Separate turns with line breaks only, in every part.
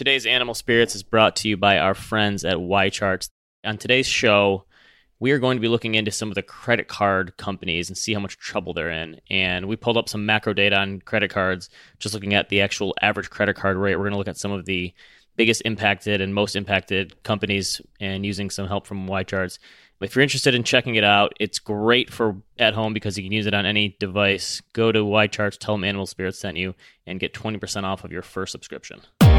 Today's Animal Spirits is brought to you by our friends at YCharts. On today's show, we are going to be looking into some of the credit card companies and see how much trouble they're in. And we pulled up some macro data on credit cards, just looking at the actual average credit card rate. We're going to look at some of the biggest impacted and most impacted companies and using some help from YCharts. If you're interested in checking it out, it's great for at home because you can use it on any device. Go to YCharts, tell them Animal Spirits sent you, and get 20% off of your first subscription.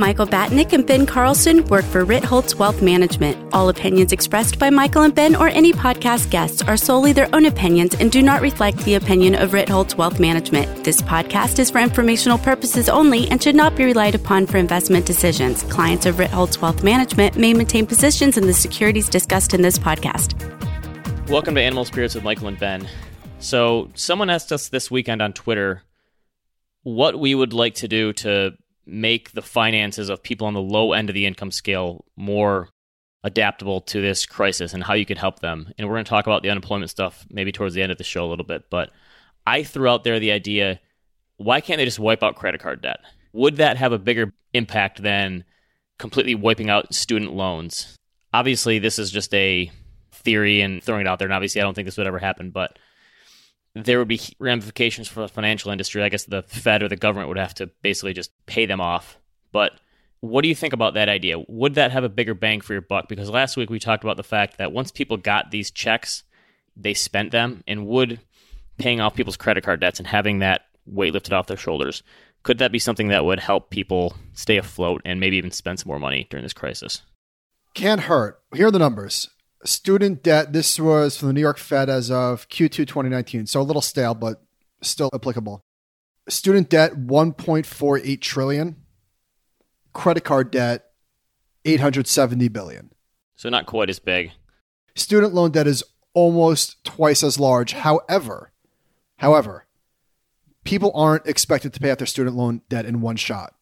Michael Batnick and Ben Carlson work for Ritholtz Wealth Management. All opinions expressed by Michael and Ben or any podcast guests are solely their own opinions and do not reflect the opinion of Ritholtz Wealth Management. This podcast is for informational purposes only and should not be relied upon for investment decisions. Clients of Ritholtz Wealth Management may maintain positions in the securities discussed in this podcast.
Welcome to Animal Spirits with Michael and Ben. So, someone asked us this weekend on Twitter what we would like to do to make the finances of people on the low end of the income scale more adaptable to this crisis and how you could help them. And we're going to talk about the unemployment stuff maybe towards the end of the show a little bit. But I threw out there the idea why can't they just wipe out credit card debt? Would that have a bigger impact than completely wiping out student loans? Obviously, this is just a theory and throwing it out there. And obviously, I don't think this would ever happen. But there would be ramifications for the financial industry. I guess the Fed or the government would have to basically just pay them off. But what do you think about that idea? Would that have a bigger bang for your buck? Because last week we talked about the fact that once people got these checks, they spent them, and would paying off people's credit card debts and having that weight lifted off their shoulders, could that be something that would help people stay afloat and maybe even spend some more money during this crisis?
Can't hurt. Here are the numbers student debt, this was from the New York Fed as of Q2 2019. So a little stale, but still applicable. Student debt, 1.48 trillion. Credit card debt, 870 billion.
So not quite as big.
Student loan debt is almost twice as large. However, however, people aren't expected to pay off their student loan debt in one shot.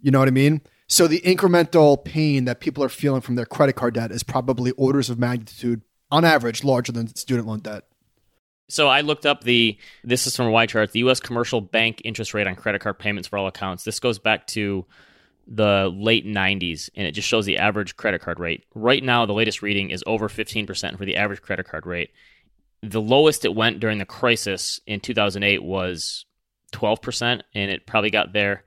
You know what I mean? So the incremental pain that people are feeling from their credit card debt is probably orders of magnitude, on average, larger than student loan debt.
So I looked up the this is from YChart, the US commercial bank interest rate on credit card payments for all accounts. This goes back to the late 90s and it just shows the average credit card rate. Right now the latest reading is over 15% for the average credit card rate. The lowest it went during the crisis in 2008 was 12% and it probably got there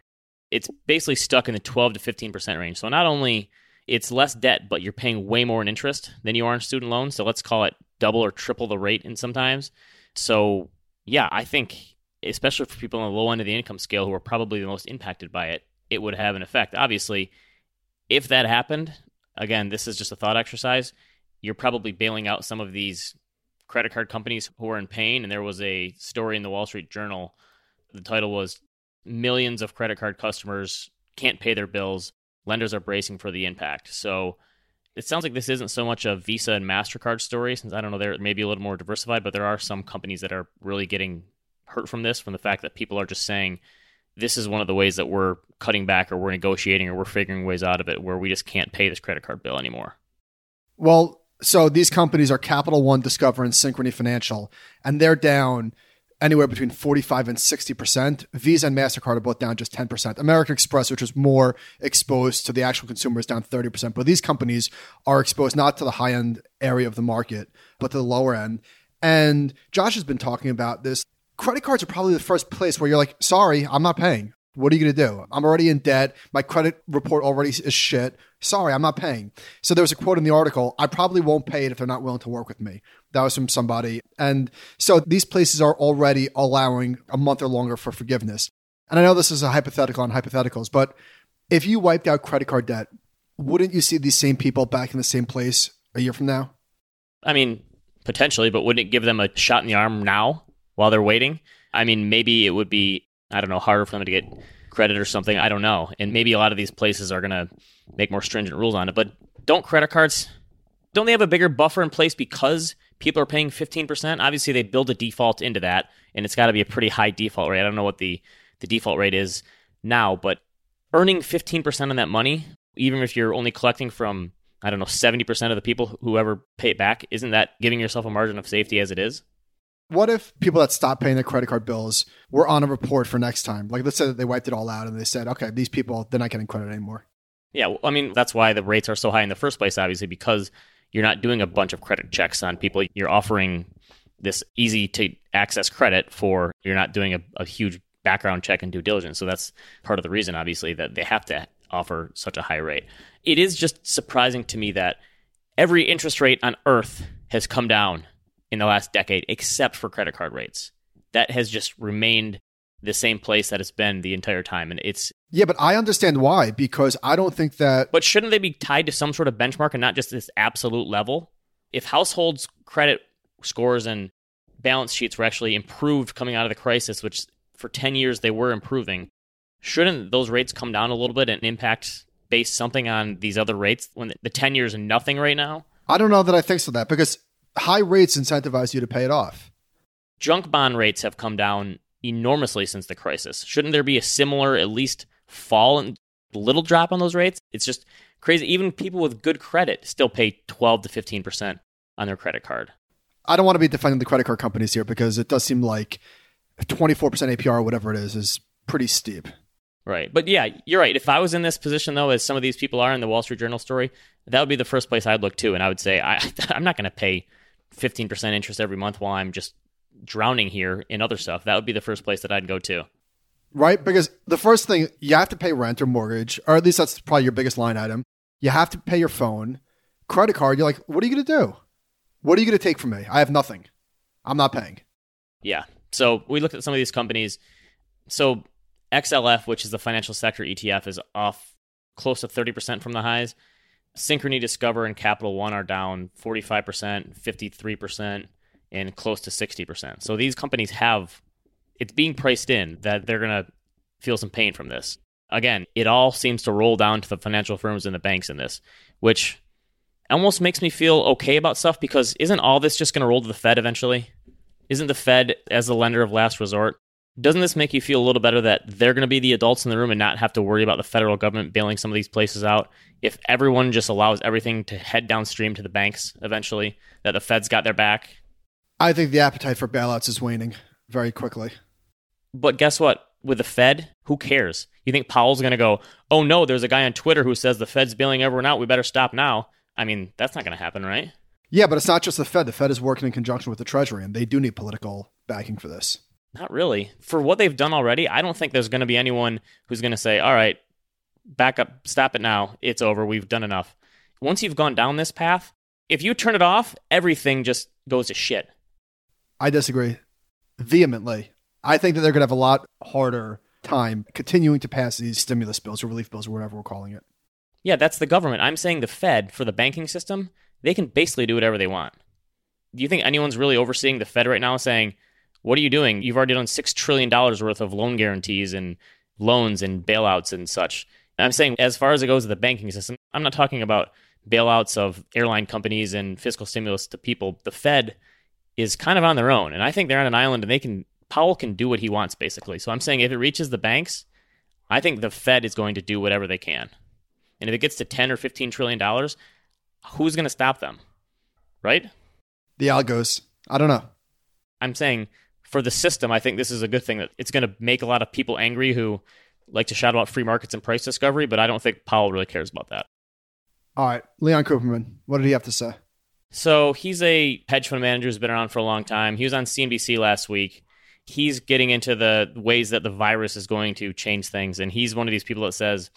it's basically stuck in the 12 to 15% range. So not only it's less debt, but you're paying way more in interest than you are in student loans. So let's call it double or triple the rate in sometimes. So yeah, I think especially for people on the low end of the income scale who are probably the most impacted by it, it would have an effect. Obviously, if that happened, again, this is just a thought exercise. You're probably bailing out some of these credit card companies who are in pain. And there was a story in the Wall Street Journal. The title was millions of credit card customers can't pay their bills. Lenders are bracing for the impact. So it sounds like this isn't so much a Visa and MasterCard story, since I don't know, they're maybe a little more diversified, but there are some companies that are really getting hurt from this, from the fact that people are just saying, this is one of the ways that we're cutting back or we're negotiating or we're figuring ways out of it where we just can't pay this credit card bill anymore.
Well, so these companies are Capital One, Discover, and Synchrony Financial, and they're down anywhere between 45 and 60%. Visa and MasterCard are both down just 10%. American Express, which is more exposed to the actual consumer, is down 30%. But these companies are exposed not to the high end area of the market, but to the lower end. And Josh has been talking about this. Credit cards are probably the first place where you're like, sorry, I'm not paying. What are you going to do? I'm already in debt. My credit report already is shit. Sorry, I'm not paying. So there was a quote in the article I probably won't pay it if they're not willing to work with me. That was from somebody. And so these places are already allowing a month or longer for forgiveness. And I know this is a hypothetical on hypotheticals, but if you wiped out credit card debt, wouldn't you see these same people back in the same place a year from now?
I mean, potentially, but wouldn't it give them a shot in the arm now while they're waiting? I mean, maybe it would be I don't know, harder for them to get credit or something. I don't know. And maybe a lot of these places are going to make more stringent rules on it. But don't credit cards, don't they have a bigger buffer in place because people are paying 15%? Obviously, they build a default into that, and it's got to be a pretty high default rate. I don't know what the, the default rate is now, but earning 15% on that money, even if you're only collecting from I don't know, 70% of the people who ever pay it back, isn't that giving yourself a margin of safety as it is?
What if people that stopped paying their credit card bills were on a report for next time? Like, let's say that they wiped it all out and they said, okay, these people, they're not getting credit anymore.
Yeah, well, I mean, that's why the rates are so high in the first place, obviously, because you're not doing a bunch of credit checks on people. You're offering this easy to access credit for, you're not doing a, a huge background check and due diligence. So that's part of the reason, obviously, that they have to offer such a high rate. It is just surprising to me that every interest rate on earth has come down in the last decade except for credit card rates. That has just remained the same place that it's been the entire time and it's
Yeah, but I understand why because I don't think that
But shouldn't they be tied to some sort of benchmark and not just this absolute level? If households credit scores and balance sheets were actually improved coming out of the crisis, which for 10 years they were improving, shouldn't those rates come down a little bit and impact base something on these other rates when the 10 years are nothing right now?
I don't know that I think so that because high rates incentivize you to pay it off.
Junk bond rates have come down enormously since the crisis. Shouldn't there be a similar, at least fall and little drop on those rates? It's just crazy. Even people with good credit still pay 12 to 15% on their credit card.
I don't want to be defending the credit card companies here because it does seem like 24% APR or whatever it is is pretty steep.
Right. But yeah, you're right. If I was in this position, though, as some of these people are in the Wall Street Journal story, that would be the first place I'd look to. And I would say, I, I'm not going to pay 15% interest every month while I'm just drowning here in other stuff. That would be the first place that I'd go to.
Right? Because the first thing, you have to pay rent or mortgage, or at least that's probably your biggest line item. You have to pay your phone. Credit card, you're like, what are you going to do? What are you going to take from me? I have nothing. I'm not paying.
Yeah. So we looked at some of these companies. So XLF, which is the financial sector ETF, is off close to 30% from the highs. Synchrony, Discover, and Capital One are down 45%, 53%, and close to 60%. So these companies have, it's being priced in that they're going to feel some pain from this. Again, it all seems to roll down to the financial firms and the banks in this, which almost makes me feel okay about stuff because isn't all this just going to roll to the Fed eventually? Isn't the Fed, as the lender of last resort, doesn't this make you feel a little better that they're going to be the adults in the room and not have to worry about the federal government bailing some of these places out? If everyone just allows everything to head downstream to the banks eventually, that the Fed's got their back?
I think the appetite for bailouts is waning very quickly.
But guess what? With the Fed, who cares? You think Powell's going to go, oh no, there's a guy on Twitter who says the Fed's bailing everyone out. We better stop now. I mean, that's not going to happen, right?
Yeah, but it's not just the Fed. The Fed is working in conjunction with the Treasury, and they do need political backing for this.
Not really. For what they've done already, I don't think there's going to be anyone who's going to say, all right, back up, stop it now. It's over. We've done enough. Once you've gone down this path, if you turn it off, everything just goes to shit.
I disagree vehemently. I think that they're going to have a lot harder time continuing to pass these stimulus bills or relief bills or whatever we're calling it.
Yeah, that's the government. I'm saying the Fed for the banking system, they can basically do whatever they want. Do you think anyone's really overseeing the Fed right now saying, what are you doing? You've already done $6 trillion worth of loan guarantees and loans and bailouts and such. And I'm saying, as far as it goes to the banking system, I'm not talking about bailouts of airline companies and fiscal stimulus to people. The Fed is kind of on their own. And I think they're on an island and they can, Powell can do what he wants, basically. So I'm saying if it reaches the banks, I think the Fed is going to do whatever they can. And if it gets to 10 or 15 trillion dollars, who's going to stop them? Right?
The algos. I don't know.
I'm saying for the system, I think this is a good thing that it's going to make a lot of people angry who like to shout about free markets and price discovery, but I don't think Powell really cares about that.
All right. Leon Cooperman, what did he have to say?
So he's a hedge fund manager who's been around for a long time. He was on CNBC last week. He's getting into the ways that the virus is going to change things. And he's one of these people that says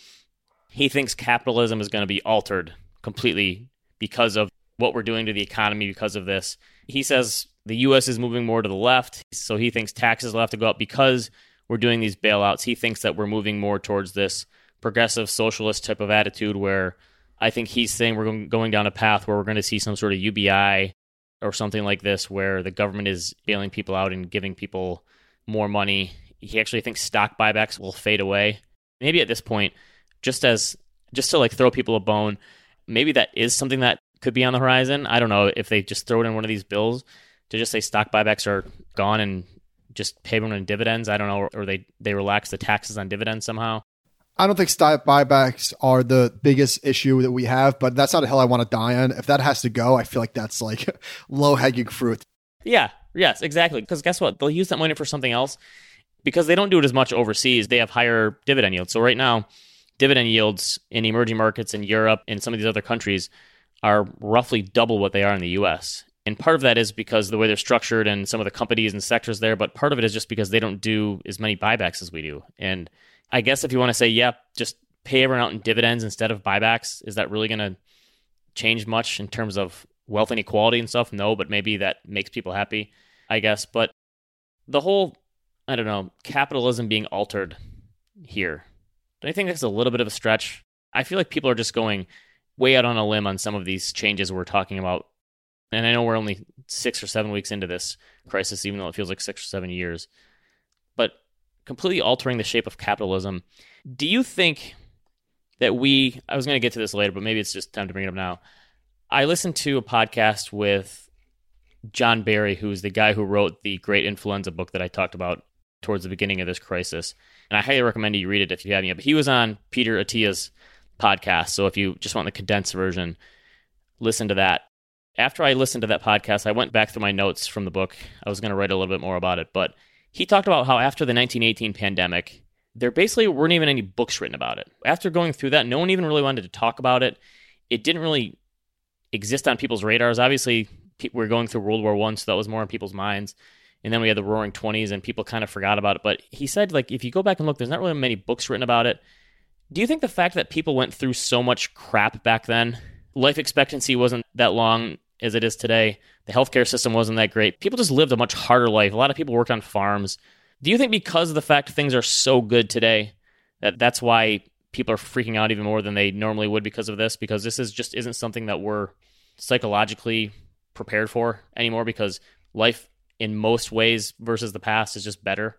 he thinks capitalism is going to be altered completely because of what we're doing to the economy because of this. He says the US is moving more to the left, so he thinks taxes will have to go up because we're doing these bailouts. He thinks that we're moving more towards this progressive socialist type of attitude where I think he's saying we're going down a path where we're going to see some sort of UBI or something like this where the government is bailing people out and giving people more money. He actually thinks stock buybacks will fade away. Maybe at this point, just as just to like throw people a bone, maybe that is something that could be on the horizon. I don't know if they just throw it in one of these bills to just say stock buybacks are gone and just pay them in dividends. I don't know, or they they relax the taxes on dividends somehow.
I don't think stock buybacks are the biggest issue that we have, but that's not a hill I want to die on. If that has to go, I feel like that's like low hanging fruit.
Yeah, yes, exactly. Because guess what? They'll use that money for something else because they don't do it as much overseas. They have higher dividend yields. So right now, dividend yields in emerging markets in Europe and some of these other countries are roughly double what they are in the US. And part of that is because the way they're structured and some of the companies and sectors there, but part of it is just because they don't do as many buybacks as we do. And I guess if you want to say, yeah, just pay everyone out in dividends instead of buybacks, is that really going to change much in terms of wealth inequality and stuff? No, but maybe that makes people happy, I guess. But the whole, I don't know, capitalism being altered here, I think that's a little bit of a stretch? I feel like people are just going way out on a limb on some of these changes we're talking about. And I know we're only six or seven weeks into this crisis, even though it feels like six or seven years. But completely altering the shape of capitalism. Do you think that we, I was going to get to this later, but maybe it's just time to bring it up now. I listened to a podcast with John Barry, who's the guy who wrote the great influenza book that I talked about towards the beginning of this crisis. And I highly recommend you read it if you haven't yet. But he was on Peter Attia's podcast. So if you just want the condensed version, listen to that. After I listened to that podcast, I went back through my notes from the book. I was going to write a little bit more about it, but he talked about how after the 1918 pandemic, there basically weren't even any books written about it. After going through that, no one even really wanted to talk about it. It didn't really exist on people's radars. Obviously, we we're going through World War One, so that was more in people's minds. And then we had the Roaring Twenties, and people kind of forgot about it. But he said, like, if you go back and look, there's not really many books written about it. Do you think the fact that people went through so much crap back then, life expectancy wasn't that long as it is today, the healthcare system wasn't that great. People just lived a much harder life. A lot of people worked on farms. Do you think because of the fact things are so good today that that's why people are freaking out even more than they normally would because of this? Because this is just isn't something that we're psychologically prepared for anymore because life in most ways versus the past is just better.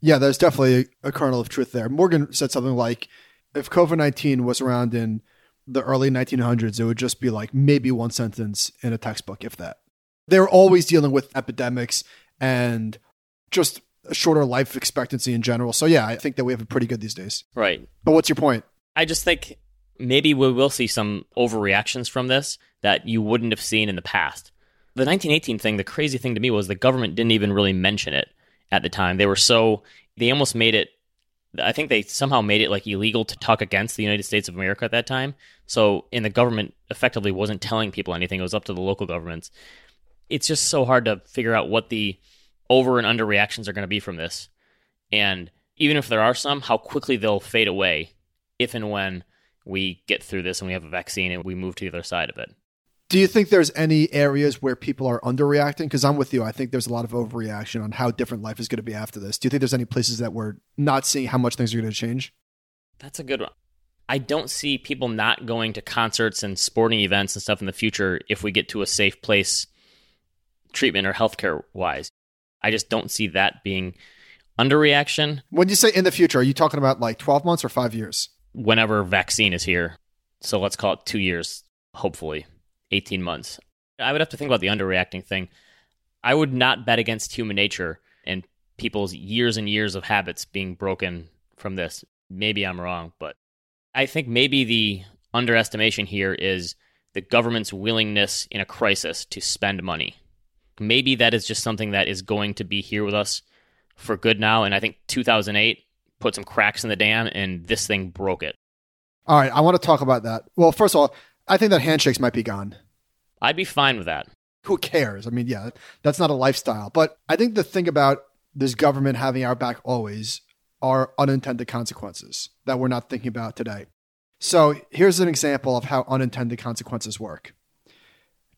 Yeah, there's definitely a, kernel of truth there. Morgan said something like if COVID 19 was around in the early 1900s, it would just be like maybe one sentence in a textbook, if that. They're always dealing with epidemics and just a shorter life expectancy in general. So, yeah, I think that we have it pretty good these days.
Right.
But what's your point?
I just think maybe we will see some overreactions from this that you wouldn't have seen in the past. The 1918 thing, the crazy thing to me was the government didn't even really mention it at the time. They were so, they almost made it I think they somehow made it like illegal to talk against the United States of America at that time. So, and the government effectively wasn't telling people anything. It was up to the local governments. It's just so hard to figure out what the over and under reactions are going to be from this. And even if there are some, how quickly they'll fade away if and when we get through this and we have a vaccine and we move to the other side of it.
Do you think there's any areas where people are underreacting? Because I'm with you. I think there's a lot of overreaction on how different life is going to be after this. Do you think there's any places that we're not seeing how much things are going to change?
That's a good one. I don't see people not going to concerts and sporting events and stuff in the future if we get to a safe place, treatment or healthcare wise. I just don't see that being underreaction.
When you say in the future, are you talking about like 12 months or five years?
Whenever vaccine is here. So let's call it two years, hopefully. 18 months. I would have to think about the underreacting thing. I would not bet against human nature and people's years and years of habits being broken from this. Maybe I'm wrong, but I think maybe the underestimation here is the government's willingness in a crisis to spend money. Maybe that is just something that is going to be here with us for good now. And I think 2008 put some cracks in the dam and this thing broke it.
All right. I want to talk about that. Well, first of all, I think that handshakes might be gone.
I'd be fine with that.
Who cares? I mean, yeah, that's not a lifestyle. But I think the thing about this government having our back always are unintended consequences that we're not thinking about today. So here's an example of how unintended consequences work.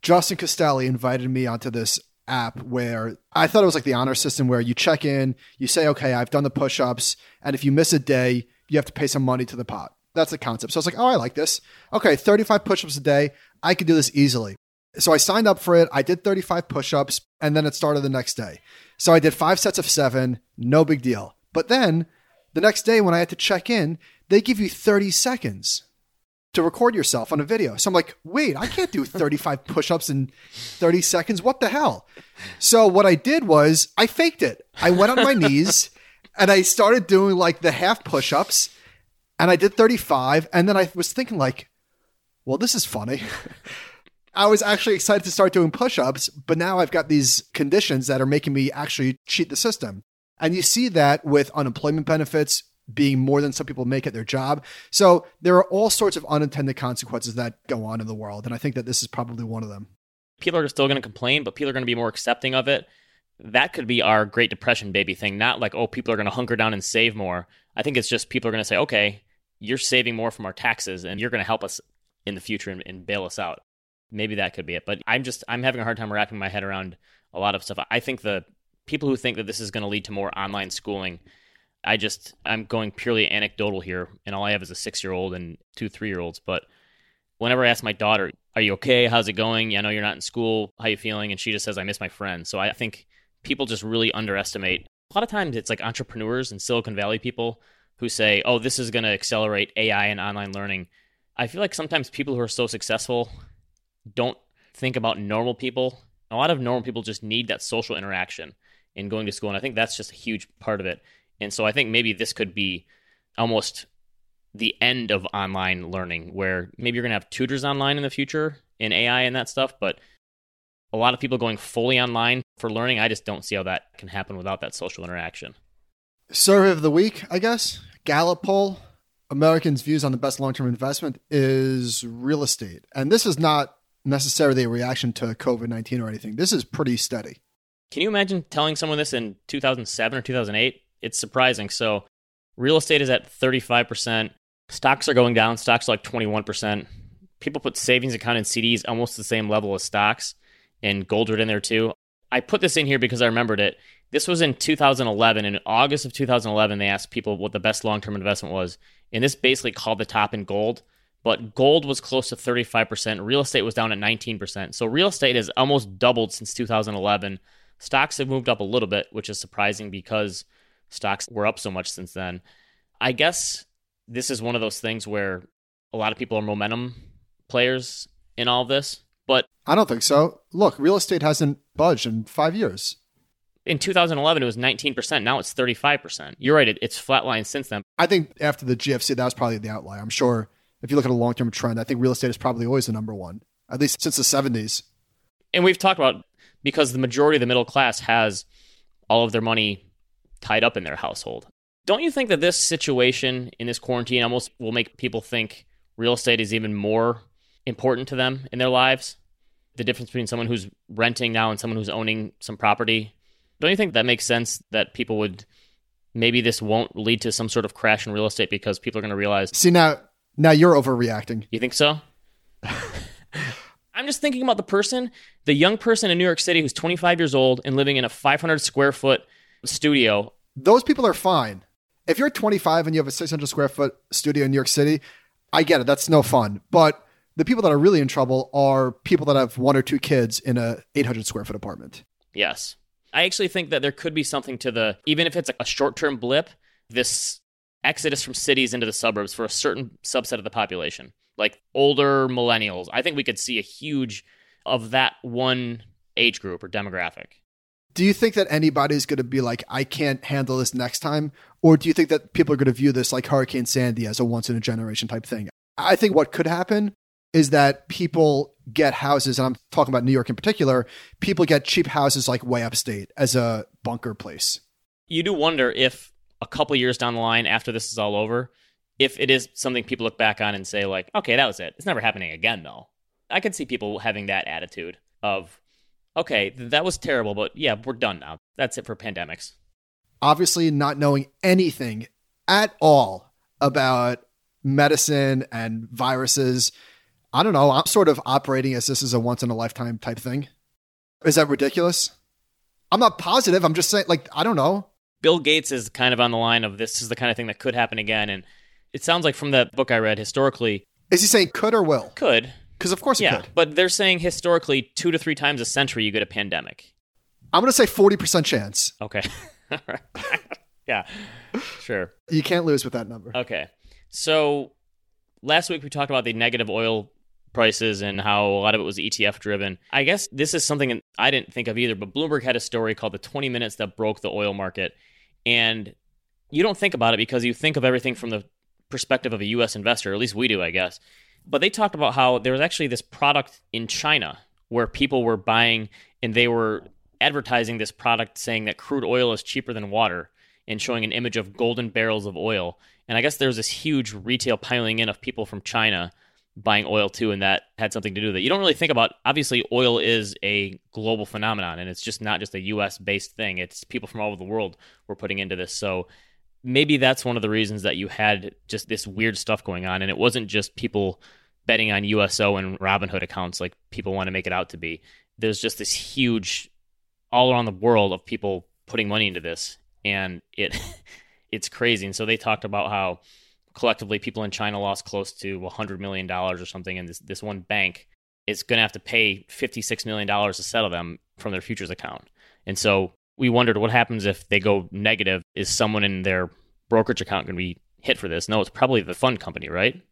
Justin Castelli invited me onto this app where I thought it was like the honor system where you check in, you say, okay, I've done the push ups, and if you miss a day, you have to pay some money to the pot. That's the concept. So I was like, oh, I like this. Okay, 35 push ups a day. I could do this easily. So I signed up for it. I did 35 push ups and then it started the next day. So I did five sets of seven, no big deal. But then the next day when I had to check in, they give you 30 seconds to record yourself on a video. So I'm like, wait, I can't do 35 push ups in 30 seconds. What the hell? So what I did was I faked it. I went on my knees and I started doing like the half push ups And I did 35. And then I was thinking, like, well, this is funny. I was actually excited to start doing push ups, but now I've got these conditions that are making me actually cheat the system. And you see that with unemployment benefits being more than some people make at their job. So there are all sorts of unintended consequences that go on in the world. And I think that this is probably one of them.
People are still going to complain, but people are going to be more accepting of it. That could be our Great Depression baby thing, not like, oh, people are going to hunker down and save more. I think it's just people are going to say, okay, you're saving more from our taxes and you're going to help us in the future and, and bail us out. Maybe that could be it. But I'm just, I'm having a hard time wrapping my head around a lot of stuff. I think the people who think that this is going to lead to more online schooling I just I'm going purely anecdotal here, and all I have is a six year old and two three year olds. But whenever I ask my daughter, "Are you okay? How's it going? I know you're not in school. How you feeling?" and she just says, "I miss my friends." So I think people just really underestimate. A lot of times, it's like entrepreneurs and Silicon Valley people who say, "Oh, this is going to accelerate AI and online learning." I feel like sometimes people who are so successful don't think about normal people. A lot of normal people just need that social interaction in going to school, and I think that's just a huge part of it. And so I think maybe this could be almost the end of online learning where maybe you're going to have tutors online in the future in AI and that stuff, but a lot of people going fully online for learning, I just don't see how that can happen without that social interaction.
Survey of the week, I guess. Gallup poll. Americans' views on the best long term investment is real estate. And this is not necessarily a reaction to COVID 19 or anything. This is pretty steady.
Can you imagine telling someone this in 2007 or 2008? it's surprising. So real estate is at 35%. Stocks are going down. Stocks are like 21%. People put savings account and CDs almost the same level as stocks, and gold are in there too. I put this in here because I remembered it. This was in 2011. In August of 2011, they asked people what the best long term investment was. And this basically called the top in gold. But gold was close to 35%. Real estate was down at 19%. So real estate has almost doubled since 2011. Stocks have moved up a little bit, which is surprising because stocks were up so much since then. I guess this is one of those things where a lot of people are momentum players in all this, but
I don't think so. Look, real estate hasn't budged in five years.
In 2011, it was 19%. Now it's 35%. You're right. It, it's flatlined since then.
I think after the GFC, that was probably the outlier. I'm sure if you look at a long term trend, I think real estate is probably always the number one, at least since the 70s.
And we've talked about because the majority of the middle class has all of their money tied up in their household. Don't you think that this situation in this quarantine almost will make people think real estate is even more important to them in their lives? The difference between someone who's renting now and someone who's owning some property. Don't you think that makes sense that people would maybe this won't lead to some sort of crash in real estate because people are going to realize
See now now you're overreacting.
You think so? I'm just thinking about the person, the young person in New York City who's 25 years old and living in a 500 square foot studio.
Those people are fine. If you're 25 and you have a 600 square foot studio in New York City, I get it. That's no fun. But the people that are really in trouble are people that have one or two kids in a 800 square foot apartment.
Yes. I actually think that there could be something to the, even if it's a short term blip, this exodus from cities into the suburbs for a certain subset of the population, like older millennials. I think we could see a huge of that one age group or demographic
do you think that anybody's going to be like, I can't handle this next time? Or do you think that people are going to view this like Hurricane Sandy as a once in a generation type thing? I think what could happen is that people get houses, and I'm talking about New York in particular, people get cheap houses like way upstate as a bunker place.
You do wonder if a couple years down the line after this is all over, if it is something people look back on and say, like, okay, that was it. It's never happening again, though. I could see people having that attitude of, okay, that was terrible, but yeah, we're done now. That's it for pandemics.
Obviously, not knowing anything at all about medicine and viruses. I don't know. I'm sort of operating as this is a once in a lifetime type thing. Is that ridiculous? I'm not positive. I'm just saying, like, I don't know.
Bill Gates is kind of on the line of this is the kind of thing that could happen again. And it sounds like from the book I read historically.
Is he saying could or will?
Could.
Because of course it
yeah,
could.
but they're saying historically two to three times a century you get a pandemic.
I'm going to say 40% chance.
Okay. yeah, sure.
You can't lose with that number.
Okay. So last week we talked about the negative oil prices and how a lot of it was ETF driven. I guess this is something I didn't think of either, but Bloomberg had a story called The 20 Minutes That Broke the Oil Market. And you don't think about it because you think of everything from the perspective of a U.S. investor, at least we do, I guess. But they talked about how there was actually this product in China where people were buying and they were advertising this product saying that crude oil is cheaper than water and showing an image of golden barrels of oil. And I guess there was this huge retail piling in of people from China buying oil too, and that had something to do with it. You don't really think about obviously oil is a global phenomenon and it's just not just a US based thing. It's people from all over the world were putting into this. So maybe that's one of the reasons that you had just this weird stuff going on. And it wasn't just people betting on USO and Robinhood accounts like people want to make it out to be. There's just this huge all around the world of people putting money into this. And it it's crazy. And so they talked about how collectively people in China lost close to $100 million or something. And this, this one bank is going to have to pay $56 million to settle them from their futures account. And so we wondered what happens if they go negative. Is someone in their brokerage account going to be hit for this? No, it's probably the fund company, right?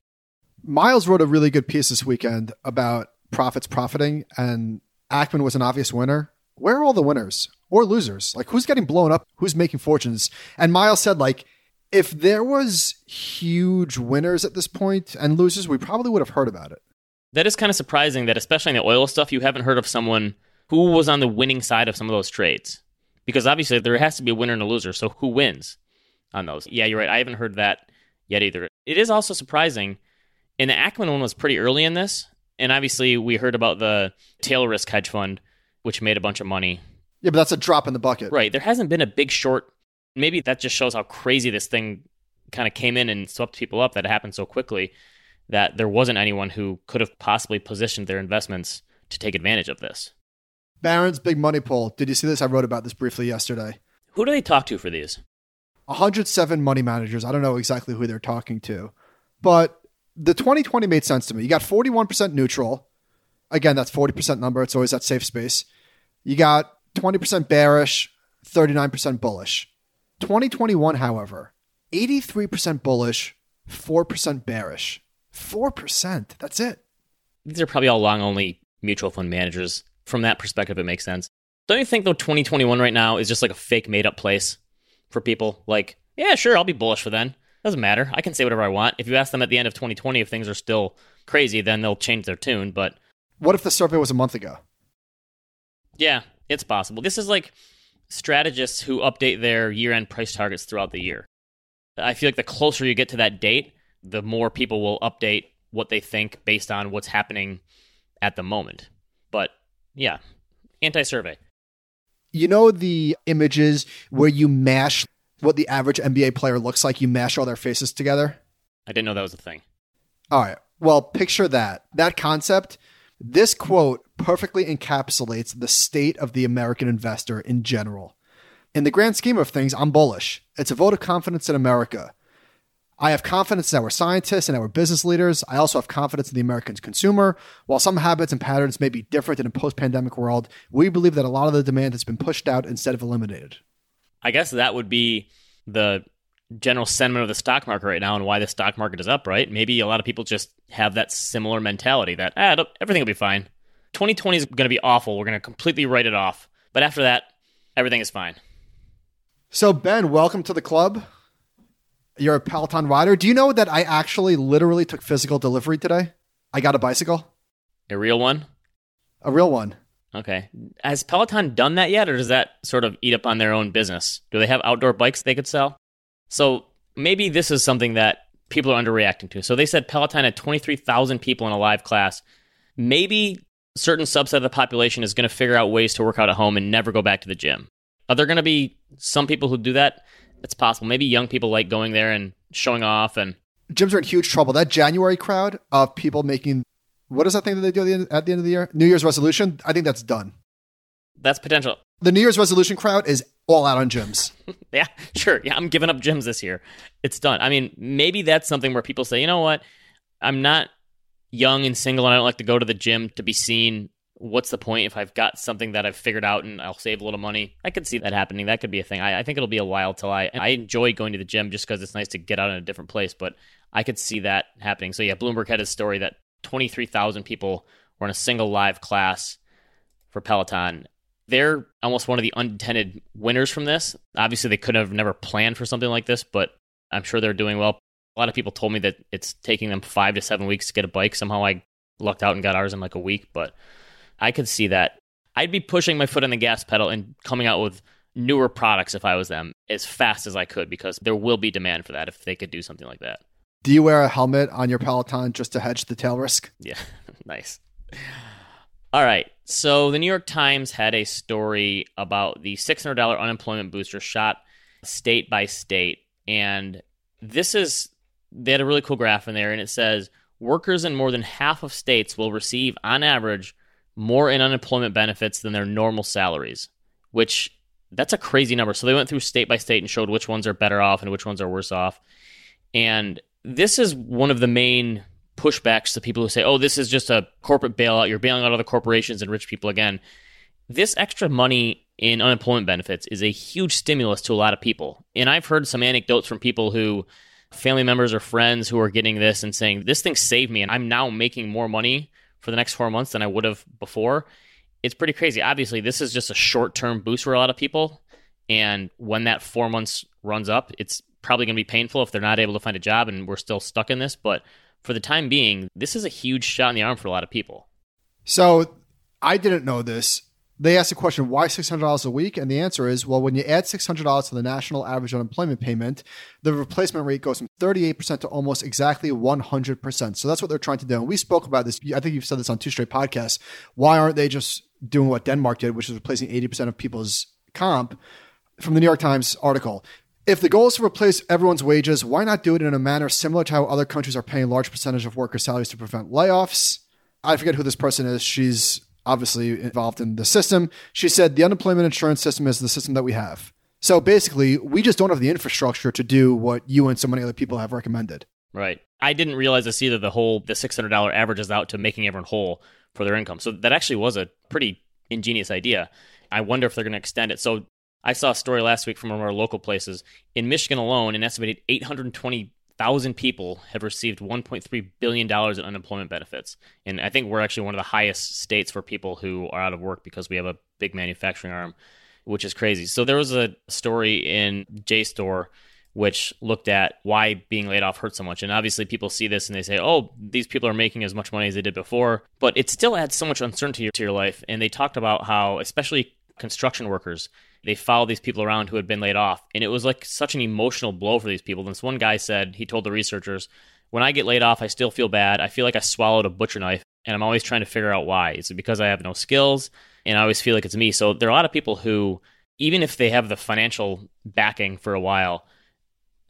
Miles wrote a really good piece this weekend about profits profiting, and Ackman was an obvious winner. Where are all the winners or losers? Like, who's getting blown up? Who's making fortunes? And Miles said, like, if there was huge winners at this point and losers, we probably would have heard about it.
That is kind of surprising that, especially in the oil stuff, you haven't heard of someone who was on the winning side of some of those trades. Because obviously there has to be a winner and a loser. So who wins on those? Yeah, you're right. I haven't heard that yet either. It is also surprising. And the Ackman one was pretty early in this. And obviously we heard about the tail risk hedge fund, which made a bunch of money.
Yeah, but that's a drop in the bucket.
Right. There hasn't been a big short maybe that just shows how crazy this thing kind of came in and swept people up that it happened so quickly that there wasn't anyone who could have possibly positioned their investments to take advantage of this.
Barron's big money poll. Did you see this? I wrote about this briefly yesterday.
Who do they talk to for these?
107 money managers. I don't know exactly who they're talking to, but the 2020 made sense to me. You got 41% neutral. Again, that's 40% number. It's always that safe space. You got 20% bearish, 39% bullish. 2021, however, 83% bullish, 4% bearish. 4%. That's it.
These are probably all long only mutual fund managers. From that perspective, it makes sense. Don't you think, though, 2021 right now is just like a fake made up place for people? Like, yeah, sure, I'll be bullish for then. Doesn't matter. I can say whatever I want. If you ask them at the end of 2020 if things are still crazy, then they'll change their tune. But
what if the survey was a month ago?
Yeah, it's possible. This is like strategists who update their year end price targets throughout the year. I feel like the closer you get to that date, the more people will update what they think based on what's happening at the moment. But yeah, anti survey.
You know the images where you mash what the average NBA player looks like? You mash all their faces together?
I didn't know that was a thing.
All right. Well, picture that. That concept this quote perfectly encapsulates the state of the American investor in general. In the grand scheme of things, I'm bullish. It's a vote of confidence in America. I have confidence in our scientists and our business leaders. I also have confidence in the American consumer. While some habits and patterns may be different in a post pandemic world, we believe that a lot of the demand has been pushed out instead of eliminated.
I guess that would be the general sentiment of the stock market right now and why the stock market is up, right? Maybe a lot of people just have that similar mentality that ah, everything will be fine. 2020 is going to be awful. We're going to completely write it off. But after that, everything is fine.
So, Ben, welcome to the club. You're a Peloton rider. Do you know that I actually literally took physical delivery today? I got a bicycle.
A real one?
A real one.
Okay. Has Peloton done that yet, or does that sort of eat up on their own business? Do they have outdoor bikes they could sell? So maybe this is something that people are underreacting to. So they said Peloton had 23,000 people in a live class. Maybe a certain subset of the population is going to figure out ways to work out at home and never go back to the gym. Are there going to be some people who do that? It's possible. Maybe young people like going there and showing off and
gyms are in huge trouble. That January crowd of people making what is that thing that they do at the end, at the end of the year? New Year's resolution. I think that's done.
That's potential.
The New Year's resolution crowd is all out on gyms.
yeah, sure. Yeah, I'm giving up gyms this year. It's done. I mean, maybe that's something where people say, you know what? I'm not young and single and I don't like to go to the gym to be seen. What's the point if I've got something that I've figured out and I'll save a little money? I could see that happening. That could be a thing. I, I think it'll be a while till I. I enjoy going to the gym just because it's nice to get out in a different place, but I could see that happening. So, yeah, Bloomberg had a story that 23,000 people were in a single live class for Peloton they're almost one of the unintended winners from this. Obviously, they could have never planned for something like this, but I'm sure they're doing well. A lot of people told me that it's taking them five to seven weeks to get a bike. Somehow I lucked out and got ours in like a week, but I could see that. I'd be pushing my foot on the gas pedal and coming out with newer products if I was them as fast as I could because there will be demand for that if they could do something like that.
Do you wear a helmet on your Peloton just to hedge the tail risk?
Yeah, nice. All right. So the New York Times had a story about the $600 unemployment booster shot state by state. And this is, they had a really cool graph in there, and it says workers in more than half of states will receive, on average, more in unemployment benefits than their normal salaries, which that's a crazy number. So they went through state by state and showed which ones are better off and which ones are worse off. And this is one of the main pushbacks to people who say, oh, this is just a corporate bailout. You're bailing out other corporations and rich people again. This extra money in unemployment benefits is a huge stimulus to a lot of people. And I've heard some anecdotes from people who, family members or friends who are getting this and saying, this thing saved me and I'm now making more money for the next four months than I would have before. It's pretty crazy. Obviously, this is just a short term boost for a lot of people. And when that four months runs up, it's probably going to be painful if they're not able to find a job and we're still stuck in this. But for the time being, this is a huge shot in the arm for a lot of people.
So I didn't know this. They asked the question, why $600 a week? And the answer is, well, when you add $600 to the national average unemployment payment, the replacement rate goes from 38% to almost exactly 100%. So that's what they're trying to do. And we spoke about this. I think you've said this on two straight podcasts. Why aren't they just doing what Denmark did, which is replacing 80% of people's comp? From the New York Times article, if the goal is to replace everyone's wages, why not do it in a manner similar to how other countries are paying large percentage of workers' salaries to prevent layoffs? I forget who this person is. She's obviously involved in the system. She said the unemployment insurance system is the system that we have. So basically, we just don't have the infrastructure to do what you and so many other people have recommended.
Right. I didn't realize this either. The whole the six hundred dollar averages out to making everyone whole for their income. So that actually was a pretty ingenious idea. I wonder if they're going to extend it. So I saw a story last week from one of our local places. In Michigan alone, an estimated 820,000 people have received $1.3 billion in unemployment benefits. And I think we're actually one of the highest states for people who are out of work because we have a big manufacturing arm, which is crazy. So there was a story in JSTOR which looked at why being laid off hurts so much. And obviously, people see this and they say, oh, these people are making as much money as they did before. But it still adds so much uncertainty to your life. And they talked about how, especially construction workers, they followed these people around who had been laid off. And it was like such an emotional blow for these people. This one guy said, he told the researchers, when I get laid off, I still feel bad. I feel like I swallowed a butcher knife, and I'm always trying to figure out why. Is it because I have no skills? And I always feel like it's me. So there are a lot of people who, even if they have the financial backing for a while,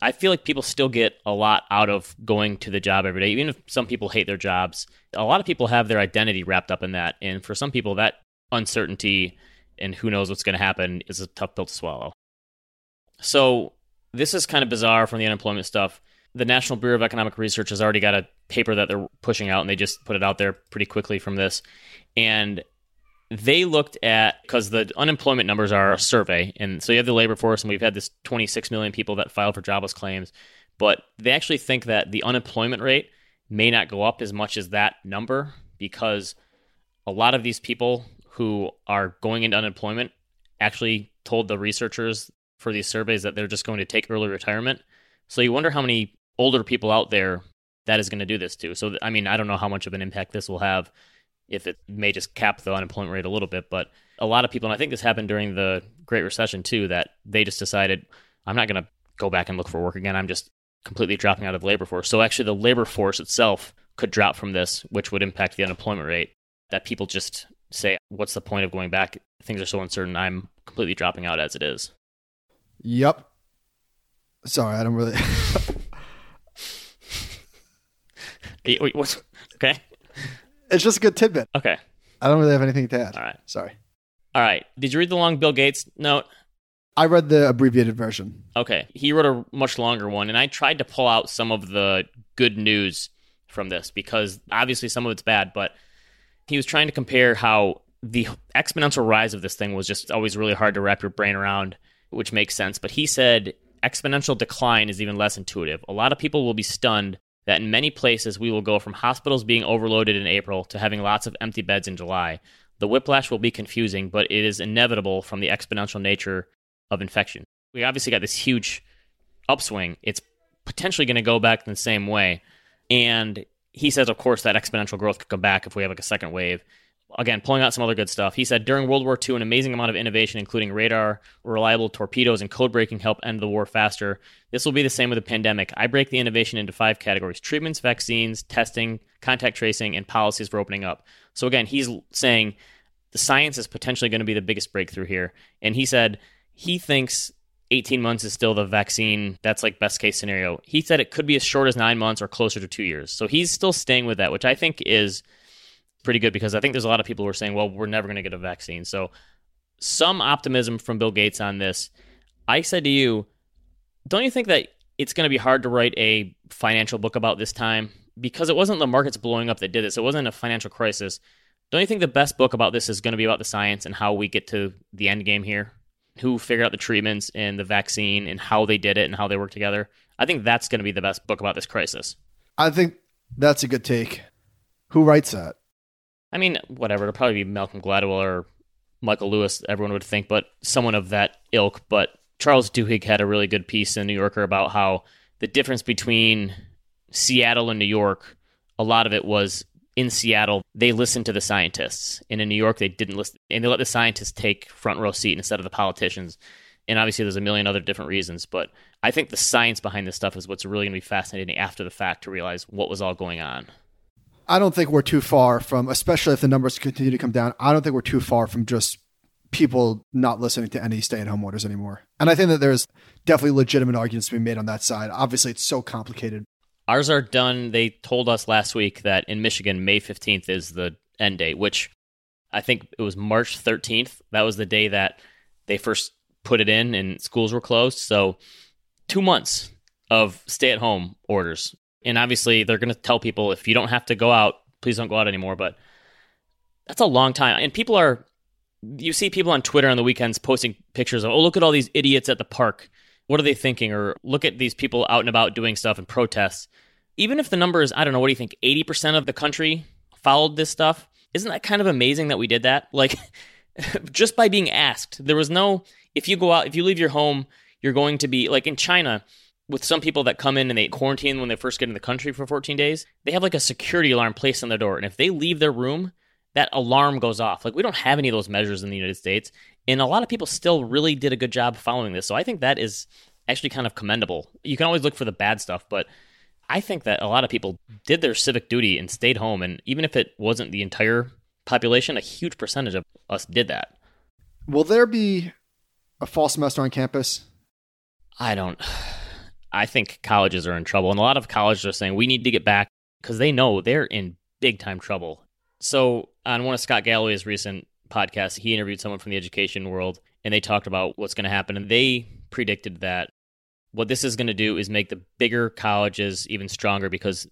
I feel like people still get a lot out of going to the job every day. Even if some people hate their jobs, a lot of people have their identity wrapped up in that. And for some people, that uncertainty and who knows what's going to happen is a tough pill to swallow. So this is kind of bizarre from the unemployment stuff. The National Bureau of Economic Research has already got a paper that they're pushing out, and they just put it out there pretty quickly from this. And they looked at because the unemployment numbers are a survey, and so you have the labor force, and we've had this 26 million people that filed for jobless claims, but they actually think that the unemployment rate may not go up as much as that number because a lot of these people who are going into unemployment actually told the researchers for these surveys that they're just going to take early retirement. So you wonder how many older people out there that is going to do this to. So I mean, I don't know how much of an impact this will have if it may just cap the unemployment rate a little bit, but a lot of people and I think this happened during the Great Recession too that they just decided I'm not going to go back and look for work again. I'm just completely dropping out of the labor force. So actually the labor force itself could drop from this, which would impact the unemployment rate that people just say, what's the point of going back? Things are so uncertain. I'm completely dropping out as it is.
Yep. Sorry, I don't really.
Wait, what's okay?
It's just a good tidbit.
Okay.
I don't really have anything to add.
All right.
Sorry.
All right. Did you read the long Bill Gates note?
I read the abbreviated version.
Okay. He wrote a much longer one, and I tried to pull out some of the good news from this because obviously some of it's bad, but he was trying to compare how the exponential rise of this thing was just always really hard to wrap your brain around, which makes sense. But he said exponential decline is even less intuitive. A lot of people will be stunned that in many places we will go from hospitals being overloaded in April to having lots of empty beds in July. The whiplash will be confusing, but it is inevitable from the exponential nature of infection. We obviously got this huge upswing. It's potentially going to go back in the same way. And he says, of course, that exponential growth could come back if we have like a second wave. Again, pulling out some other good stuff. He said during World War II, an amazing amount of innovation, including radar, reliable torpedoes, and code breaking, helped end the war faster. This will be the same with the pandemic. I break the innovation into five categories treatments, vaccines, testing, contact tracing, and policies for opening up. So, again, he's saying the science is potentially going to be the biggest breakthrough here. And he said he thinks 18 months is still the vaccine. That's like best case scenario. He said it could be as short as nine months or closer to two years. So he's still staying with that, which I think is pretty good because I think there's a lot of people who are saying, well, we're never going to get a vaccine. So some optimism from Bill Gates on this. I said to you, don't you think that it's going to be hard to write a financial book about this time? Because it wasn't the markets blowing up that did this, it wasn't a financial crisis. Don't you think the best book about this is going to be about the science and how we get to the end game here? Who figured out the treatments and the vaccine and how they did it and how they work together. I think that's going to be the best book about this crisis.
I think that's a good take. Who writes that?
I mean, whatever. It'll probably be Malcolm Gladwell or Michael Lewis, everyone would think, but someone of that ilk. But Charles Duhigg had a really good piece in New Yorker about how the difference between Seattle and New York, a lot of it was in Seattle, they listened to the scientists. And in New York, they didn't listen. And they let the scientists take front row seat instead of the politicians. And obviously, there's a million other different reasons. But I think the science behind this stuff is what's really going to be fascinating after the fact to realize what was all going on.
I don't think we're too far from, especially if the numbers continue to come down, I don't think we're too far from just people not listening to any stay at home orders anymore. And I think that there's definitely legitimate arguments to be made on that side. Obviously, it's so complicated.
Ours are done. They told us last week that in Michigan, May 15th is the end date, which I think it was March 13th. That was the day that they first put it in and schools were closed. So, two months of stay at home orders. And obviously, they're going to tell people if you don't have to go out, please don't go out anymore. But that's a long time. And people are, you see people on Twitter on the weekends posting pictures of, oh, look at all these idiots at the park what are they thinking? Or look at these people out and about doing stuff and protests. Even if the number is, I don't know, what do you think, 80% of the country followed this stuff? Isn't that kind of amazing that we did that? Like, just by being asked. There was no, if you go out, if you leave your home, you're going to be, like in China, with some people that come in and they quarantine when they first get in the country for 14 days, they have like a security alarm placed on their door. And if they leave their room, that alarm goes off. Like we don't have any of those measures in the United States, and a lot of people still really did a good job following this. So I think that is actually kind of commendable. You can always look for the bad stuff, but I think that a lot of people did their civic duty and stayed home, and even if it wasn't the entire population, a huge percentage of us did that.
Will there be a fall semester on campus?
I don't. I think colleges are in trouble, and a lot of colleges are saying we need to get back because they know they're in big time trouble. So on one of Scott Galloway's recent podcasts, he interviewed someone from the education world, and they talked about what's going to happen, and they predicted that what this is going to do is make the bigger colleges even stronger because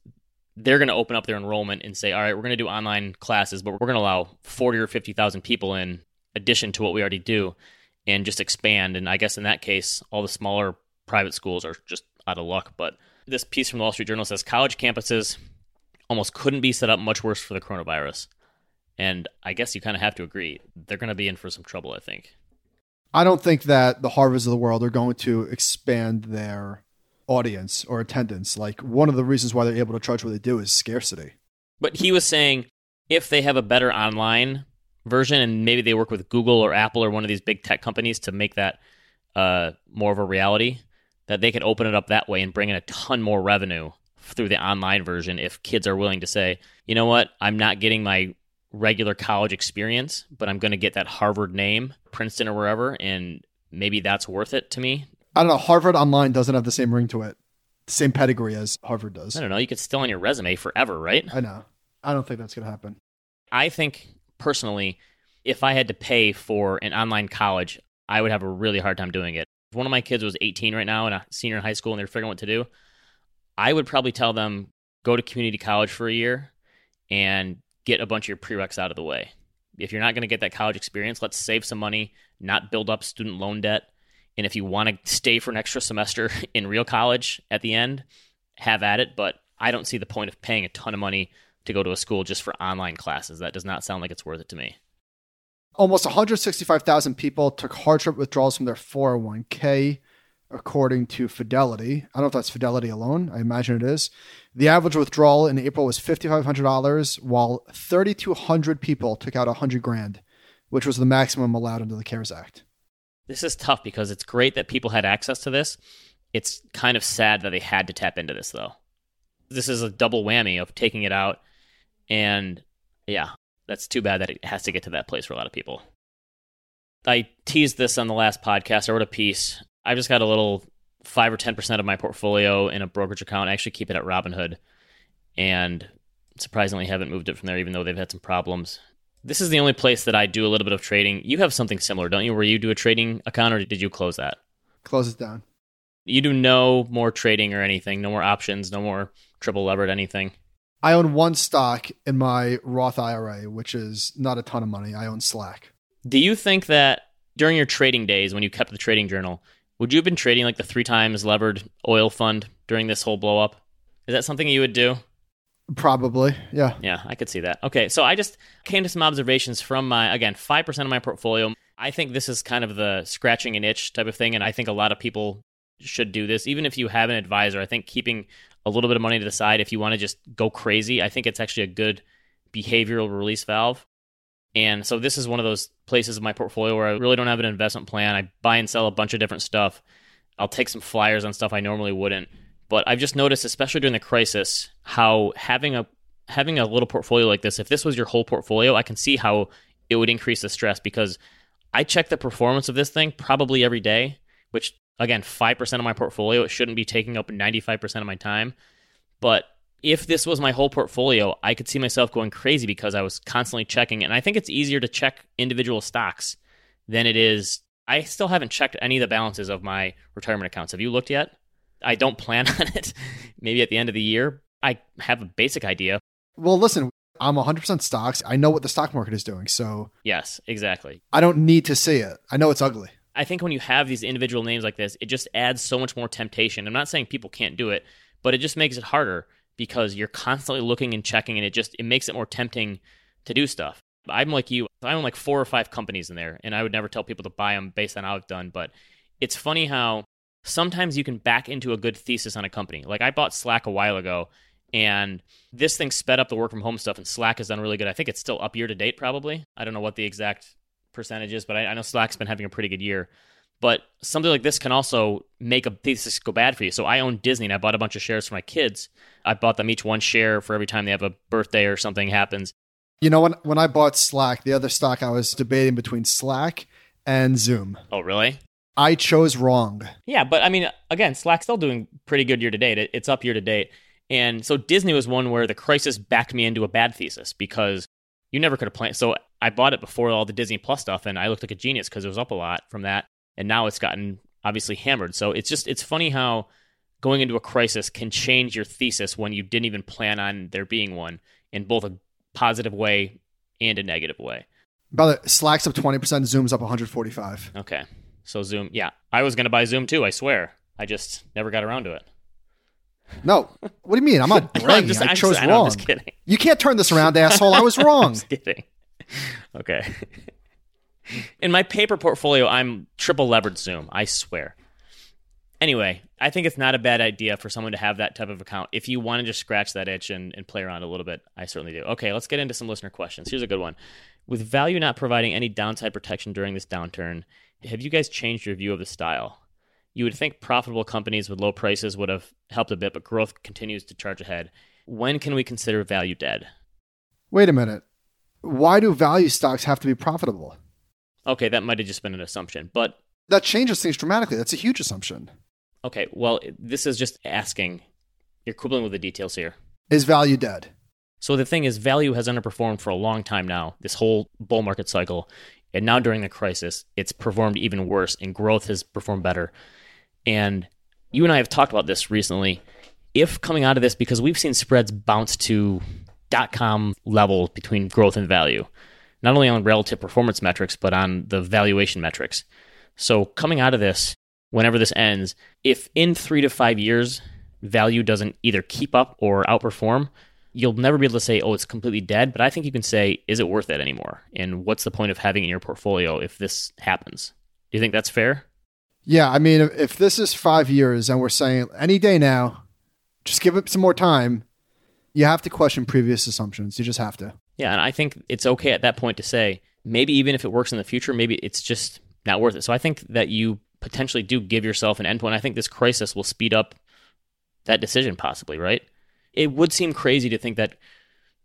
they're going to open up their enrollment and say, all right, we're going to do online classes, but we're going to allow 40 or 50,000 people in addition to what we already do and just expand. And I guess in that case, all the smaller private schools are just out of luck. But this piece from the Wall Street Journal says college campuses almost couldn't be set up much worse for the coronavirus. And I guess you kind of have to agree. They're going to be in for some trouble, I think.
I don't think that the Harvards of the world are going to expand their audience or attendance. Like, one of the reasons why they're able to charge what they do is scarcity.
But he was saying if they have a better online version and maybe they work with Google or Apple or one of these big tech companies to make that uh, more of a reality, that they could open it up that way and bring in a ton more revenue through the online version if kids are willing to say, you know what, I'm not getting my regular college experience, but I'm going to get that Harvard name, Princeton or wherever, and maybe that's worth it to me.
I don't know. Harvard Online doesn't have the same ring to it, same pedigree as Harvard does.
I don't know. You could still on your resume forever, right?
I know. I don't think that's going to happen.
I think personally, if I had to pay for an online college, I would have a really hard time doing it. If one of my kids was 18 right now and a senior in high school and they're figuring what to do, I would probably tell them go to community college for a year and get a bunch of your prereqs out of the way. If you're not going to get that college experience, let's save some money, not build up student loan debt. And if you want to stay for an extra semester in real college at the end, have at it. But I don't see the point of paying a ton of money to go to a school just for online classes. That does not sound like it's worth it to me.
Almost 165,000 people took hardship withdrawals from their 401k according to Fidelity. I don't know if that's Fidelity alone. I imagine it is. The average withdrawal in April was $5,500, while 3,200 people took out 100 grand, which was the maximum allowed under the CARES Act.
This is tough because it's great that people had access to this. It's kind of sad that they had to tap into this, though. This is a double whammy of taking it out, and yeah, that's too bad that it has to get to that place for a lot of people. I teased this on the last podcast. I wrote a piece. I've just got a little five or ten percent of my portfolio in a brokerage account. I actually keep it at Robinhood, and surprisingly haven't moved it from there, even though they've had some problems. This is the only place that I do a little bit of trading. You have something similar, don't you, where you do a trading account, or did you close that?
Close it down.
You do no more trading or anything, no more options, no more triple levered anything.
I own one stock in my Roth IRA, which is not a ton of money. I own Slack.
Do you think that during your trading days, when you kept the trading journal, would you have been trading like the three times levered oil fund during this whole blow up? Is that something you would do?
Probably, yeah.
Yeah, I could see that. Okay, so I just came to some observations from my, again, 5% of my portfolio. I think this is kind of the scratching an itch type of thing, and I think a lot of people should do this. Even if you have an advisor, I think keeping a little bit of money to the side if you want to just go crazy, I think it's actually a good behavioral release valve. And so this is one of those places of my portfolio where I really don't have an investment plan. I buy and sell a bunch of different stuff. I'll take some flyers on stuff I normally wouldn't. But I've just noticed, especially during the crisis, how having a having a little portfolio like this, if this was your whole portfolio, I can see how it would increase the stress because I check the performance of this thing probably every day, which again, 5% of my portfolio, it shouldn't be taking up 95% of my time. But if this was my whole portfolio, I could see myself going crazy because I was constantly checking. And I think it's easier to check individual stocks than it is. I still haven't checked any of the balances of my retirement accounts. Have you looked yet? I don't plan on it. Maybe at the end of the year. I have a basic idea.
Well, listen, I'm 100% stocks. I know what the stock market is doing. So,
yes, exactly.
I don't need to see it. I know it's ugly.
I think when you have these individual names like this, it just adds so much more temptation. I'm not saying people can't do it, but it just makes it harder because you're constantly looking and checking and it just it makes it more tempting to do stuff. I'm like you. I own like four or five companies in there and I would never tell people to buy them based on how I've done, but it's funny how sometimes you can back into a good thesis on a company. Like I bought Slack a while ago and this thing sped up the work from home stuff and Slack has done really good. I think it's still up year to date probably. I don't know what the exact percentage is, but I, I know Slack's been having a pretty good year. But something like this can also make a thesis go bad for you. So I own Disney and I bought a bunch of shares for my kids. I bought them each one share for every time they have a birthday or something happens.
You know, when when I bought Slack, the other stock I was debating between Slack and Zoom.
Oh, really?
I chose wrong.
Yeah, but I mean, again, Slack's still doing pretty good year to date. It's up year to date. And so Disney was one where the crisis backed me into a bad thesis because you never could have planned. So I bought it before all the Disney Plus stuff, and I looked like a genius because it was up a lot from that, and now it's gotten obviously hammered. So it's just it's funny how going into a crisis can change your thesis when you didn't even plan on there being one in both a positive way and a negative way.
By the Slack's up twenty percent, Zoom's up one hundred forty five.
Okay, so Zoom, yeah, I was going to buy Zoom too. I swear, I just never got around to it.
No, what do you mean? I'm not bragging.
just,
I
I'm
chose
just, I
wrong.
know, I'm just kidding.
You can't turn this around, asshole. I was wrong.
just kidding. Okay. In my paper portfolio, I'm triple levered Zoom. I swear. Anyway, I think it's not a bad idea for someone to have that type of account. If you want to just scratch that itch and, and play around a little bit, I certainly do. Okay, let's get into some listener questions. Here's a good one. With value not providing any downside protection during this downturn, have you guys changed your view of the style? You would think profitable companies with low prices would have helped a bit, but growth continues to charge ahead. When can we consider value dead?
Wait a minute. Why do value stocks have to be profitable?
Okay, that might have just been an assumption, but
That changes things dramatically. That's a huge assumption.
okay, well, this is just asking. You're quibbling with the details here.
Is value dead?
So the thing is, value has underperformed for a long time now, this whole bull market cycle. And now during the crisis, it's performed even worse, and growth has performed better. And you and I have talked about this recently. If coming out of this, because we've seen spreads bounce to dot com level between growth and value, not only on relative performance metrics, but on the valuation metrics. So coming out of this, whenever this ends, if in three to five years value doesn't either keep up or outperform, you'll never be able to say, oh, it's completely dead. But I think you can say, is it worth it anymore? And what's the point of having it in your portfolio if this happens? Do you think that's fair?
Yeah, I mean, if, this is five years and we're saying any day now, just give it some more time, you have to question previous assumptions. You just have to.
Yeah, and I think it's okay at that point to say maybe even if it works in the future, maybe it's just not worth it. So I think that you potentially do give yourself an endpoint. I think this crisis will speed up that decision, possibly, right? It would seem crazy to think that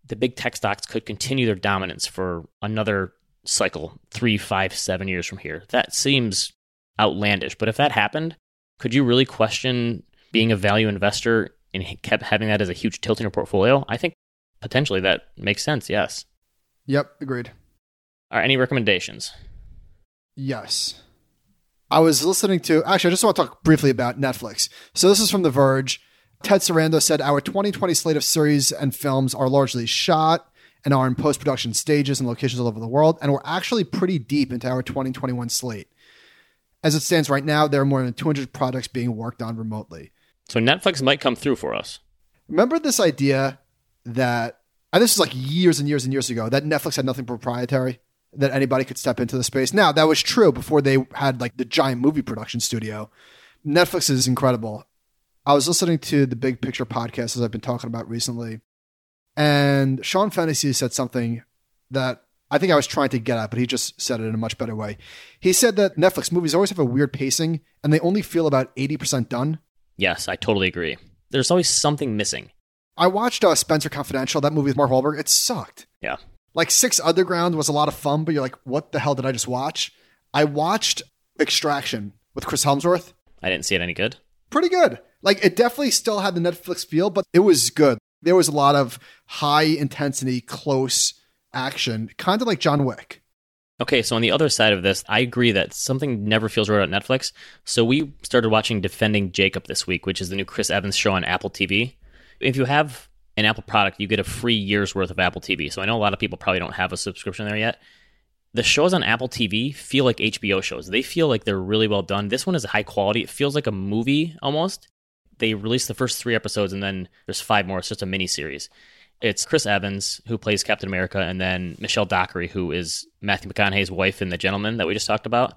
the big tech stocks could continue their dominance for another cycle, three, five, seven years from here. That seems outlandish. But if that happened, could you really question being a value investor and kept having that as a huge tilt in your portfolio? I think potentially that makes sense. Yes.
Yep, agreed.
Are any recommendations?
Yes. I was listening to, actually, I just want to talk briefly about Netflix. So this is from The Verge. Ted Sarandos said, Our 2020 slate of series and films are largely shot and are in post production stages and locations all over the world. And we're actually pretty deep into our 2021 slate. As it stands right now, there are more than 200 projects being worked on remotely.
So Netflix might come through for us.
Remember this idea that, and this is like years and years and years ago, that Netflix had nothing proprietary? that anybody could step into the space. Now, that was true before they had like the giant movie production studio. Netflix is incredible. I was listening to the Big Picture podcast as I've been talking about recently, and Sean Fennessey said something that I think I was trying to get at, but he just said it in a much better way. He said that Netflix movies always have a weird pacing and they only feel about 80% done.
Yes, I totally agree. There's always something missing.
I watched uh, Spencer Confidential, that movie with Mark Wahlberg. It sucked.
Yeah.
Like Six Underground was a lot of fun, but you're like, what the hell did I just watch? I watched Extraction with Chris Hemsworth.
I didn't see it any good.
Pretty good. Like it definitely still had the Netflix feel, but it was good. There was a lot of high intensity, close action, kind of like John Wick.
Okay, so on the other side of this, I agree that something never feels right on Netflix. So we started watching Defending Jacob this week, which is the new Chris Evans show on Apple TV. If you have an Apple product, you get a free year's worth of Apple TV. So I know a lot of people probably don't have a subscription there yet. The shows on Apple TV feel like HBO shows. They feel like they're really well done. This one is high quality. It feels like a movie almost. They released the first three episodes and then there's five more. It's just a mini series. It's Chris Evans who plays Captain America, and then Michelle Dockery who is Matthew McConaughey's wife in The Gentlemen that we just talked about.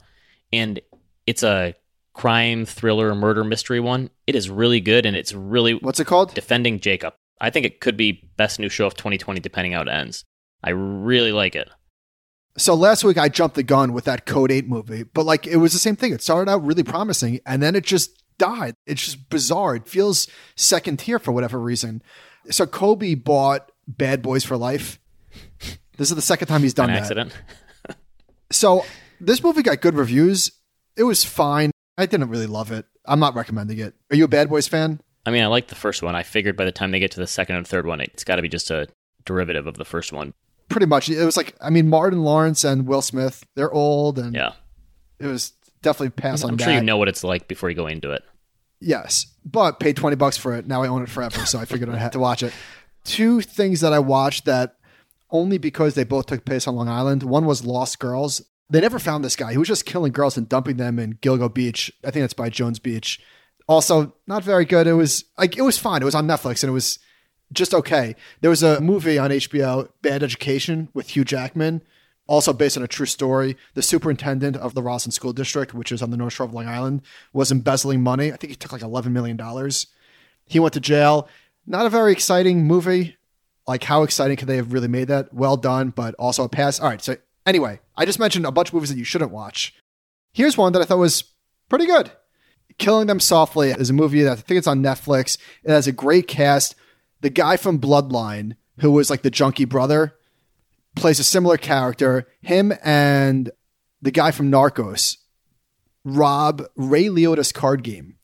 And it's a crime thriller murder mystery one. It is really good and it's really
what's it called?
Defending Jacob. I think it could be best new show of 2020, depending how it ends. I really like it.
So last week I jumped the gun with that Code 8 movie, but like it was the same thing. It started out really promising and then it just died. It's just bizarre. It feels second tier for whatever reason. So Kobe bought Bad Boys for Life. This is the second time he's done
An
that.
accident.
so this movie got good reviews. It was fine. I didn't really love it. I'm not recommending it. Are you a Bad Boys fan?
I mean, I like the first one. I figured by the time they get to the second and third one, it's got to be just a derivative of the first one.
Pretty much. It was like, I mean, Martin Lawrence and Will Smith, they're old and
yeah,
it was definitely pass
I'm
on
sure
that.
you know what it's like before you go into it.
Yes, but paid 20 bucks for it. Now I own it forever, so I figured I had to watch it. Two things that I watched that only because they both took place on Long Island. One was Lost Girls. They never found this guy. He was just killing girls and dumping them in Gilgo Beach. I think that's by Jones Beach. Also, not very good. It was like it was fine. It was on Netflix and it was just okay. There was a movie on HBO, Bad Education, with Hugh Jackman, also based on a true story. The superintendent of the Roslyn School District, which is on the North Shore of Long Island, was embezzling money. I think he took like eleven million dollars. He went to jail. Not a very exciting movie. Like how exciting could they have really made that? Well done, but also a pass. All right. So anyway, I just mentioned a bunch of movies that you shouldn't watch. Here's one that I thought was pretty good. Killing Them Softly is a movie that I think it's on Netflix. It has a great cast. The guy from Bloodline, who was like the junkie brother, plays a similar character. Him and the guy from Narcos rob Ray Liotta's card game.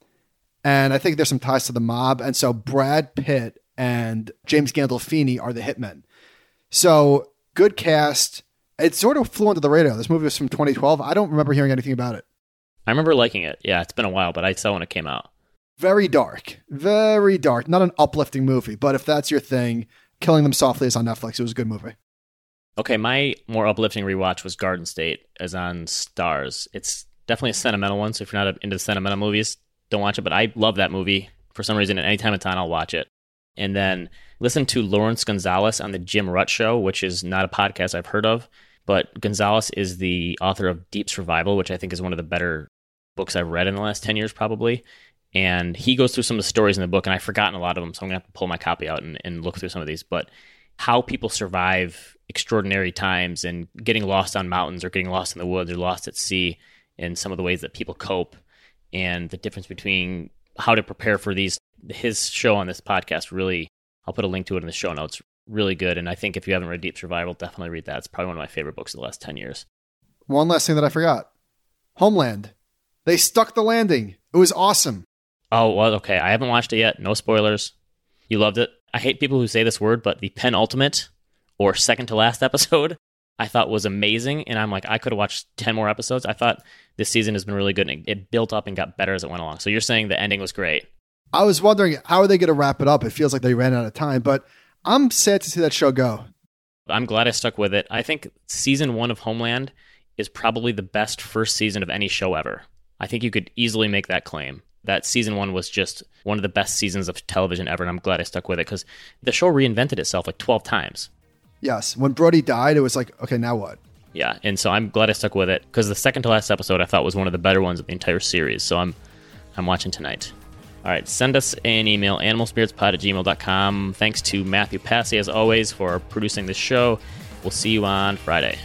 And I think there's some ties to the mob. And so Brad Pitt and James Gandolfini are the hitmen. So good cast. It sort of flew under the radar. This movie was from 2012. I don't remember hearing anything about it.
I remember liking it. Yeah, it's been a while, but I saw when it came out.
Very dark. Very dark. Not an uplifting movie, but if that's your thing, Killing Them Softly is on Netflix. It was a good movie.
Okay, my more uplifting rewatch was Garden State, as on Stars. It's definitely a sentimental one, so if you're not into sentimental movies, don't watch it. But I love that movie for some reason. At any time it's on, I'll watch it. And then listen to Laurence Gonzales on the Jim Rutt Show, which is not a podcast I've heard of, but Gonzales is the author of Deep Survival, which I think is one of the better books I've read in the last 10 years, probably. And he goes through some of the stories in the book, and I've forgotten a lot of them, so I'm going to have to pull my copy out and, and look through some of these. But how people survive extraordinary times and getting lost on mountains or getting lost in the woods or lost at sea, and some of the ways that people cope, and the difference between how to prepare for these. His show on this podcast really, I'll put a link to it in the show notes. Really good. And I think if you haven't read Deep Survival, definitely read that. It's probably one of my favorite books of the last 10 years.
One last thing that I forgot Homeland. They stuck the landing. It was awesome.
Oh, well, okay. I haven't watched it yet. No spoilers. You loved it. I hate people who say this word, but the penultimate or second to last episode I thought was amazing. And I'm like, I could have watched 10 more episodes. I thought this season has been really good and it built up and got better as it went along. So you're saying the ending was great.
I was wondering how are they going to wrap it up? It feels like they ran out of time, but I'm sad to see that show go.
I'm glad I stuck with it. I think season one of Homeland is probably the best first season of any show ever. I think you could easily make that claim. That season one was just one of the best seasons of television ever, and I'm glad I stuck with it because the show reinvented itself like 12 times.
Yes. When Brody died, it was like, okay, now what?
Yeah, and so I'm glad I stuck with it because the second to last episode I thought was one of the better ones of the entire series. So I'm I'm watching tonight. All right, send us an email, animalspiritspod at gmail.com. Thanks to Matthew Passy, as always, for producing this show. We'll see you on Friday.